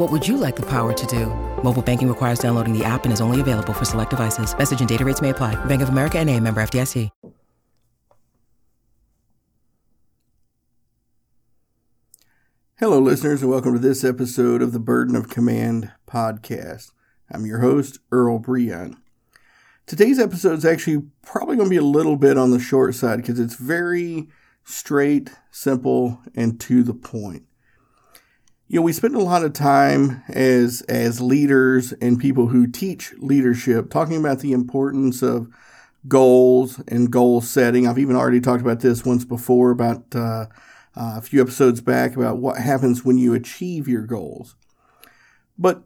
What would you like the power to do? Mobile banking requires downloading the app and is only available for select devices. Message and data rates may apply. Bank of America and a member FDIC. Hello, listeners, and welcome to this episode of the Burden of Command podcast. I'm your host, Earl Breon. Today's episode is actually probably going to be a little bit on the short side because it's very straight, simple, and to the point. You know, we spend a lot of time as as leaders and people who teach leadership talking about the importance of goals and goal setting. I've even already talked about this once before about uh, uh, a few episodes back about what happens when you achieve your goals. But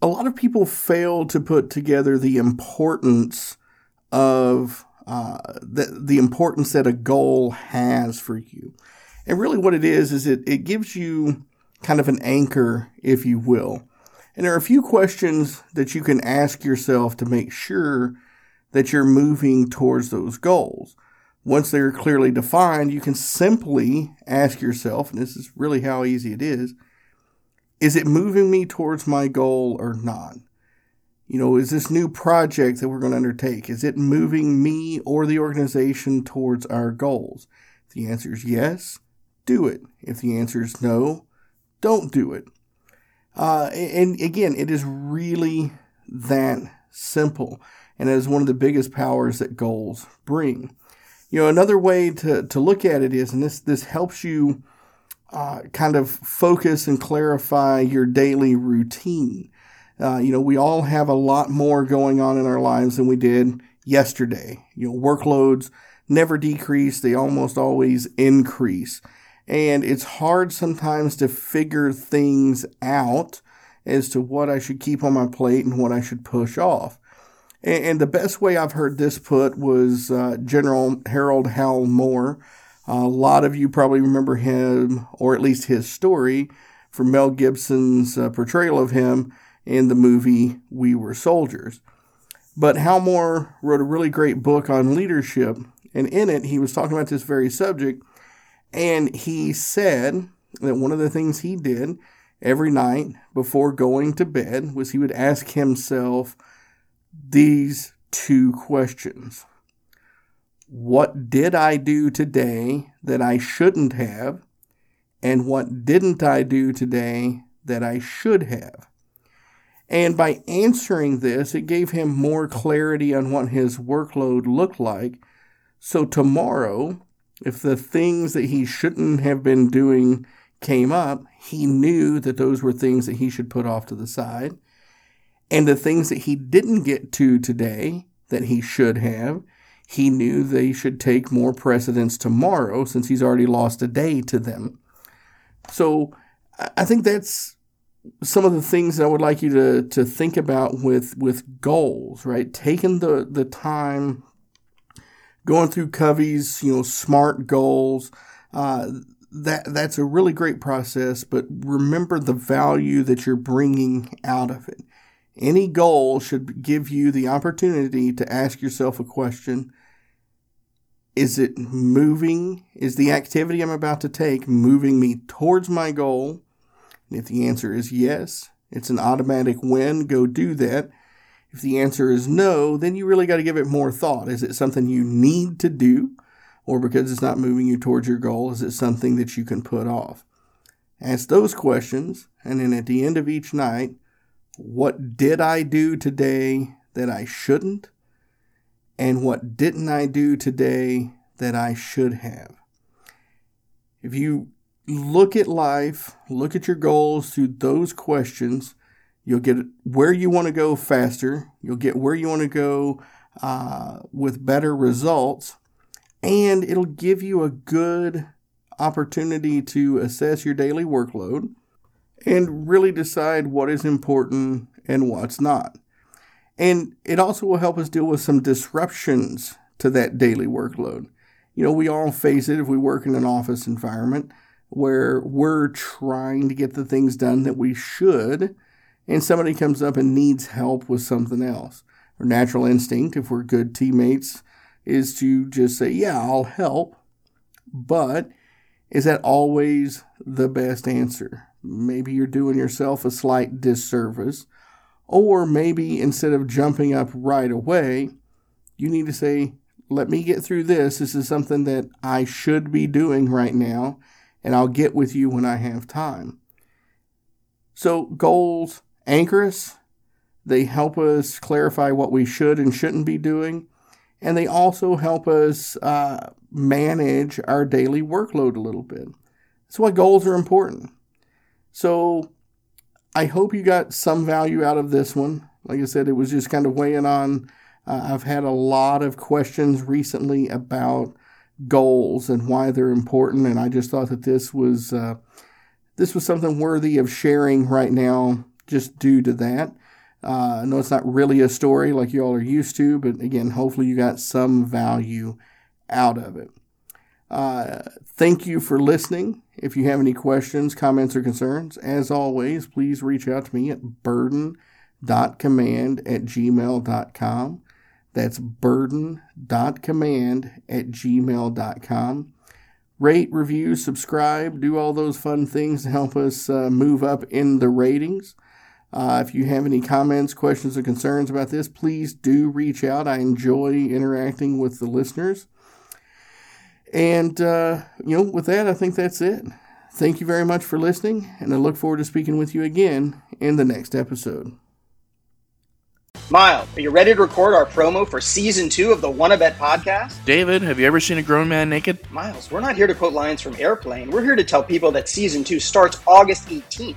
a lot of people fail to put together the importance of uh, the, the importance that a goal has for you. And really, what it is, is it, it gives you kind of an anchor, if you will. And there are a few questions that you can ask yourself to make sure that you're moving towards those goals once they're clearly defined, you can simply ask yourself, and this is really how easy it is is it moving me towards my goal or not? You know, is this new project that we're going to undertake, is it moving me or the organization towards our goals? If the answer is yes, do it. If the answer is no, don't do it. Uh, and again, it is really that simple. And it is one of the biggest powers that goals bring. You know, another way to, to look at it is, and this, this helps you uh, kind of focus and clarify your daily routine. Uh, you know, we all have a lot more going on in our lives than we did yesterday. You know, workloads never decrease, they almost always increase. And it's hard sometimes to figure things out as to what I should keep on my plate and what I should push off. And, and the best way I've heard this put was uh, General Harold Hal Moore. A lot of you probably remember him, or at least his story, from Mel Gibson's uh, portrayal of him in the movie We Were Soldiers. But Hal Moore wrote a really great book on leadership, and in it, he was talking about this very subject. And he said that one of the things he did every night before going to bed was he would ask himself, these two questions. What did I do today that I shouldn't have? And what didn't I do today that I should have? And by answering this, it gave him more clarity on what his workload looked like. So tomorrow, if the things that he shouldn't have been doing came up, he knew that those were things that he should put off to the side. And the things that he didn't get to today that he should have, he knew they should take more precedence tomorrow since he's already lost a day to them. So I think that's some of the things that I would like you to, to think about with, with goals, right? Taking the, the time, going through Covey's, you know, SMART goals, uh, that that's a really great process, but remember the value that you're bringing out of it. Any goal should give you the opportunity to ask yourself a question Is it moving? Is the activity I'm about to take moving me towards my goal? And if the answer is yes, it's an automatic win. Go do that. If the answer is no, then you really got to give it more thought. Is it something you need to do? Or because it's not moving you towards your goal, is it something that you can put off? Ask those questions, and then at the end of each night, what did I do today that I shouldn't? and what didn't I do today that I should have? If you look at life, look at your goals through those questions, you'll get where you want to go faster, you'll get where you want to go uh, with better results, and it'll give you a good opportunity to assess your daily workload and really decide what is important and what's not. And it also will help us deal with some disruptions to that daily workload. You know, we all face it if we work in an office environment where we're trying to get the things done that we should, and somebody comes up and needs help with something else. Our natural instinct, if we're good teammates, is to just say, Yeah, I'll help. But is that always the best answer? Maybe you're doing yourself a slight disservice. Or maybe instead of jumping up right away, you need to say, let me get through this. This is something that I should be doing right now, and I'll get with you when I have time. So, goals anchor us, they help us clarify what we should and shouldn't be doing, and they also help us uh, manage our daily workload a little bit. That's why goals are important. So, I hope you got some value out of this one. Like I said, it was just kind of weighing on uh, I've had a lot of questions recently about goals and why they're important, and I just thought that this was uh, this was something worthy of sharing right now, just due to that. Uh, I know it's not really a story like you all are used to, but again, hopefully you got some value out of it. Uh, thank you for listening. If you have any questions, comments, or concerns, as always, please reach out to me at burden.command at gmail.com. That's burden.command at gmail.com. Rate, review, subscribe, do all those fun things to help us uh, move up in the ratings. Uh, if you have any comments, questions, or concerns about this, please do reach out. I enjoy interacting with the listeners. And, uh, you know, with that, I think that's it. Thank you very much for listening, and I look forward to speaking with you again in the next episode. Miles, are you ready to record our promo for season two of the Wanna Bet podcast? David, have you ever seen a grown man naked? Miles, we're not here to quote lines from Airplane. We're here to tell people that season two starts August 18th.